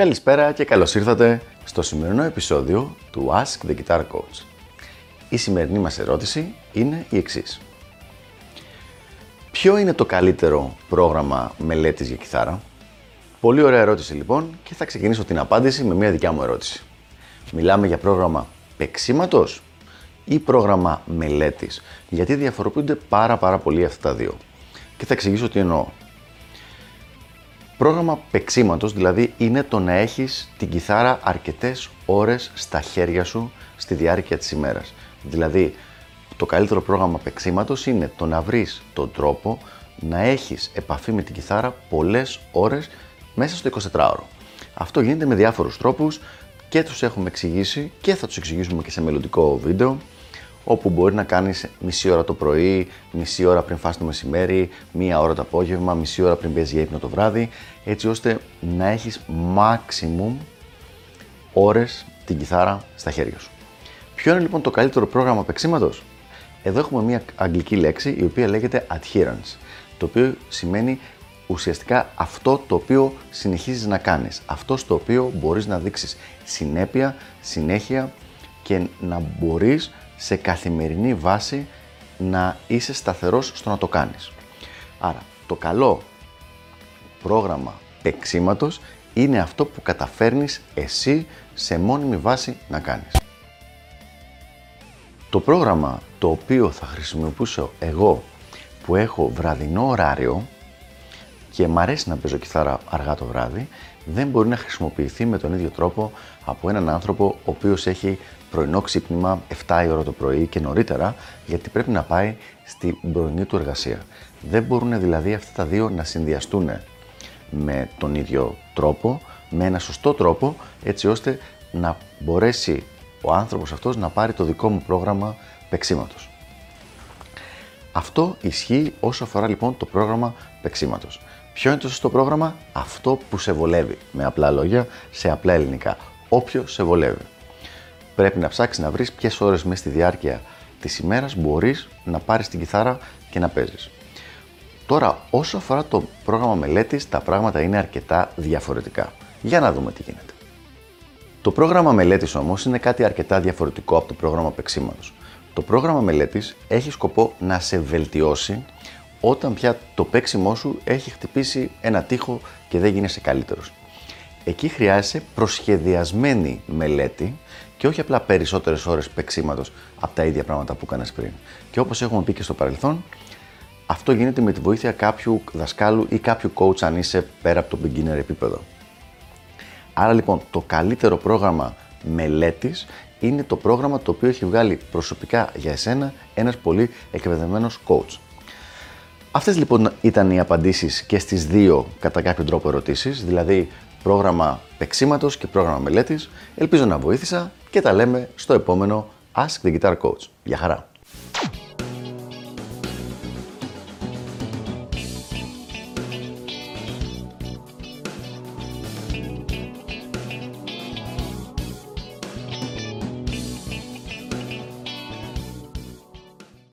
Καλησπέρα και καλώς ήρθατε στο σημερινό επεισόδιο του Ask the Guitar Coach. Η σημερινή μας ερώτηση είναι η εξής. Ποιο είναι το καλύτερο πρόγραμμα μελέτης για κιθάρα; Πολύ ωραία ερώτηση λοιπόν και θα ξεκινήσω την απάντηση με μια δικιά μου ερώτηση. Μιλάμε για πρόγραμμα παίξηματος ή πρόγραμμα μελέτης, γιατί διαφοροποιούνται πάρα πάρα πολύ αυτά τα δύο. Και θα εξηγήσω τι εννοώ. Πρόγραμμα παίξηματος δηλαδή είναι το να έχεις την κιθάρα αρκετές ώρες στα χέρια σου στη διάρκεια της ημέρας. Δηλαδή το καλύτερο πρόγραμμα παίξηματος είναι το να βρεις τον τρόπο να έχεις επαφή με την κιθάρα πολλές ώρες μέσα στο 24ωρο. Αυτό γίνεται με διάφορους τρόπους και τους έχουμε εξηγήσει και θα τους εξηγήσουμε και σε μελλοντικό βίντεο όπου μπορεί να κάνεις μισή ώρα το πρωί, μισή ώρα πριν φας το μεσημέρι, μία ώρα το απόγευμα, μισή ώρα πριν πες για ύπνο το βράδυ, έτσι ώστε να έχεις maximum ώρες την κιθάρα στα χέρια σου. Ποιο είναι λοιπόν το καλύτερο πρόγραμμα παίξηματος; Εδώ έχουμε μία αγγλική λέξη η οποία λέγεται adherence, το οποίο σημαίνει ουσιαστικά αυτό το οποίο συνεχίζεις να κάνεις, αυτός στο οποίο μπορείς να δείξεις συνέπεια, συνέχεια και να μπορείς σε καθημερινή βάση να είσαι σταθερός στο να το κάνεις. Άρα, το καλό πρόγραμμα παίξήματος είναι αυτό που καταφέρνεις εσύ σε μόνιμη βάση να κάνεις. Το πρόγραμμα το οποίο θα χρησιμοποιήσω εγώ που έχω βραδινό ωράριο και μ' αρέσει να παίζω κιθάρα αργά το βράδυ, δεν μπορεί να χρησιμοποιηθεί με τον ίδιο τρόπο από έναν άνθρωπο ο οποίος έχει πρωινό ξύπνημα 7 η ώρα το πρωί και νωρίτερα, γιατί πρέπει να πάει στην πρωινή του εργασία. Δεν μπορούν δηλαδή αυτά τα δύο να συνδυαστούν με τον ίδιο τρόπο, με ένα σωστό τρόπο, έτσι ώστε να μπορέσει ο άνθρωπος αυτός να πάρει το δικό μου πρόγραμμα παίξήματος. Αυτό ισχύει όσο αφορά λοιπόν το πρόγραμμα παίξήματος. Ποιο είναι το σωστό πρόγραμμα; Αυτό που σε βολεύει. Με απλά λόγια, σε απλά ελληνικά. Όποιο σε βολεύει. Πρέπει να ψάξεις να βρεις ποιες ώρες μέσα στη διάρκεια της ημέρας μπορείς να πάρεις την κιθάρα και να παίζεις. Τώρα, όσο αφορά το πρόγραμμα μελέτης, τα πράγματα είναι αρκετά διαφορετικά. Για να δούμε τι γίνεται. Το πρόγραμμα μελέτης όμως είναι κάτι αρκετά διαφορετικό από το πρόγραμμα παίξήματος. Το πρόγραμμα μελέτης έχει σκοπό να σε βελτιώσει όταν πια το παίξιμό σου έχει χτυπήσει ένα τείχο και δεν γίνεσαι καλύτερος. Εκεί χρειάζεσαι προσχεδιασμένη μελέτη και όχι απλά περισσότερες ώρες παίξήματος από τα ίδια πράγματα που έκανες πριν. Και όπως έχουμε πει και στο παρελθόν, αυτό γίνεται με τη βοήθεια κάποιου δασκάλου ή κάποιου coach αν είσαι πέρα από το beginner επίπεδο. Άρα λοιπόν το καλύτερο πρόγραμμα μελέτης είναι το πρόγραμμα το οποίο έχει βγάλει προσωπικά για εσένα ένας πολύ εκπαιδευμένος coach. Αυτές λοιπόν ήταν οι απαντήσεις και στις δύο κατά κάποιο τρόπο ερωτήσεις, δηλαδή πρόγραμμα παίξήματος και πρόγραμμα μελέτης. Ελπίζω να βοήθησα και τα λέμε στο επόμενο Ask the Guitar Coach. Γεια χαρά!